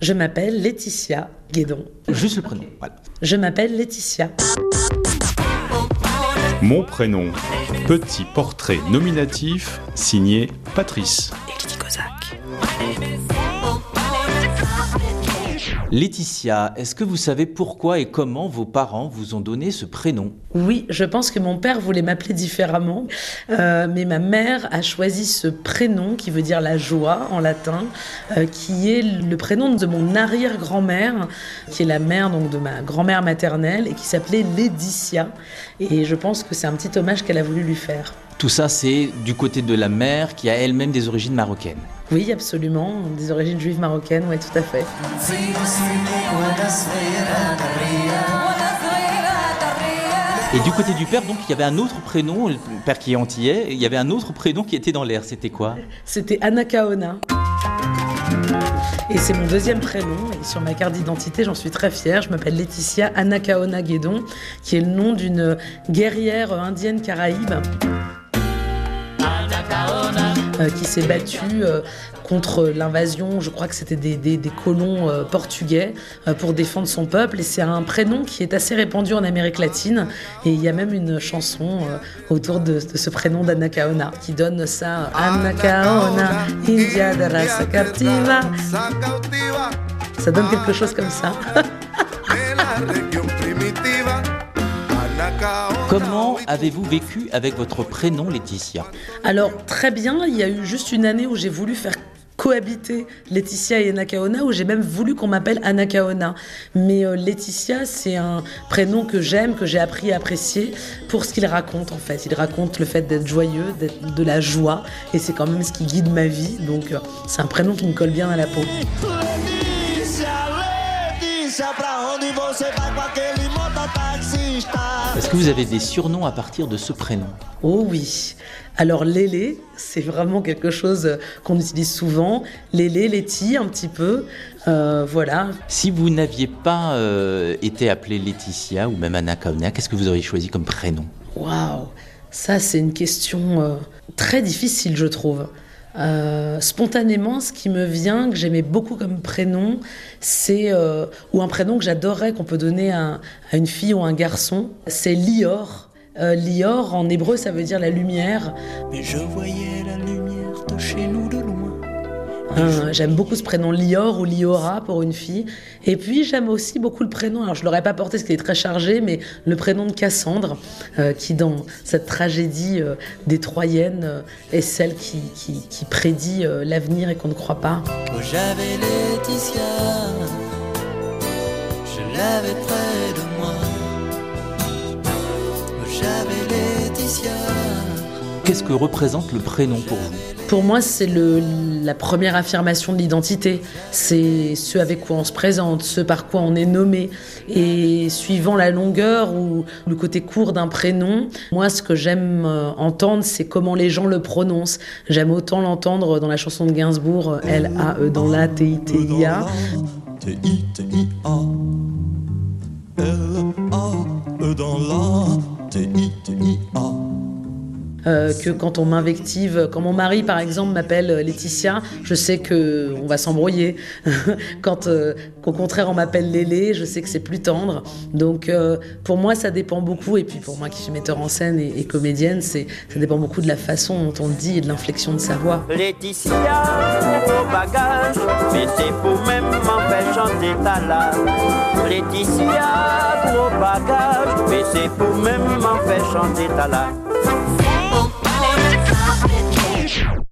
Je m'appelle Laetitia Guédon. Juste le prénom, voilà. Je m'appelle Laetitia. Mon prénom. Petit portrait nominatif signé Patrice. Laetitia, est-ce que vous savez pourquoi et comment vos parents vous ont donné ce prénom? Oui, je pense que mon père voulait m'appeler différemment, euh, mais ma mère a choisi ce prénom qui veut dire la joie en latin, euh, qui est le prénom de mon arrière-grand-mère, qui est la mère donc de ma grand-mère maternelle et qui s'appelait Laetitia. Et je pense que c'est un petit hommage qu'elle a voulu lui faire. Tout ça, c'est du côté de la mère qui a elle-même des origines marocaines. Oui, absolument, des origines juives marocaines, oui, tout à fait. Et du côté du père, donc, il y avait un autre prénom, le père qui est antillais, il y avait un autre prénom qui était dans l'air. C'était quoi? C'était Anakaona. Et c'est mon deuxième prénom. Et sur ma carte d'identité, j'en suis très fière. Je m'appelle Laetitia Anakaona Guédon, qui est le nom d'une guerrière indienne caraïbe. Euh, qui s'est battue euh, contre l'invasion, je crois que c'était des, des- des colons euh, portugais, pour défendre son peuple. Et c'est un prénom qui est assez répandu en Amérique latine. Et il y a même une chanson autour de, de ce prénom d'Anakaona qui donne ça. Anakaona, India de raza captiva. Ça donne quelque chose comme ça. Comment avez-vous vécu avec votre prénom Laetitia? Alors, très bien, il y a eu juste une année où j'ai voulu faire cohabiter Laetitia et Anakaona, où j'ai même voulu qu'on m'appelle Anakaona. Mais euh, Laetitia, c'est un prénom que j'aime, que j'ai appris à apprécier pour ce qu'il raconte en fait. Il raconte le fait d'être joyeux, d'être de la joie, et c'est quand même ce qui guide ma vie. Donc, euh, c'est un prénom qui me colle bien à la peau. Est-ce que vous avez des surnoms à partir de ce prénom? Oh oui. Alors Lélé, c'est vraiment quelque chose euh, qu'on utilise souvent. Lélé, Letty, un petit peu. Euh, voilà. Si vous n'aviez pas euh, été appelée Laetitia ou même Anna Kauna, qu'est-ce que vous auriez choisi comme prénom? Waouh, ça c'est une question euh, très difficile, je trouve. Euh, spontanément, ce qui me vient, que j'aimais beaucoup comme prénom, c'est euh, ou un prénom que j'adorerais qu'on peut donner à, une fille ou un garçon, c'est Lior. Euh, Lior en hébreu, ça veut dire la lumière. Mais je voyais la lumière de nous de loin. Euh, j'aime beaucoup ce prénom Lior ou Liora pour une fille. Et puis j'aime aussi beaucoup le prénom, alors je l'aurais pas porté parce qu'il est très chargé, mais le prénom de Cassandre, euh, qui dans cette tragédie euh, des Troyennes euh, est celle qui, prédit l'avenir et qu'on ne croit pas. Oh, j'avais Laetitia, je l'avais près de moi. Oh, j'avais Laetitia. Qu'est-ce que représente le prénom pour vous Pour moi, c'est le- la première affirmation de l'identité. C'est ce avec quoi on se présente, ce par quoi on est nommé. Et suivant la longueur ou le côté court d'un prénom, moi, ce que j'aime euh, entendre, c'est comment les gens le prononcent. J'aime autant l'entendre dans la chanson de Gainsbourg, euh, L-A-E dans la T-I-T-I-A. T-I-T-I-A. Que quand on m'invective, quand mon mari par exemple m'appelle euh, Laetitia, je sais que on va s'embrouiller. quand euh, qu'au contraire on m'appelle Lélé, je sais que c'est plus tendre. Donc euh, pour moi ça dépend beaucoup et puis pour moi qui suis metteur en scène et, comédienne, c'est ça dépend beaucoup de la façon dont on le dit et de l'inflexion de sa voix. Laetitia, gros bagage, mais c'est pour même langue. Laetitia, gros bagage, mais c'est pour même langue.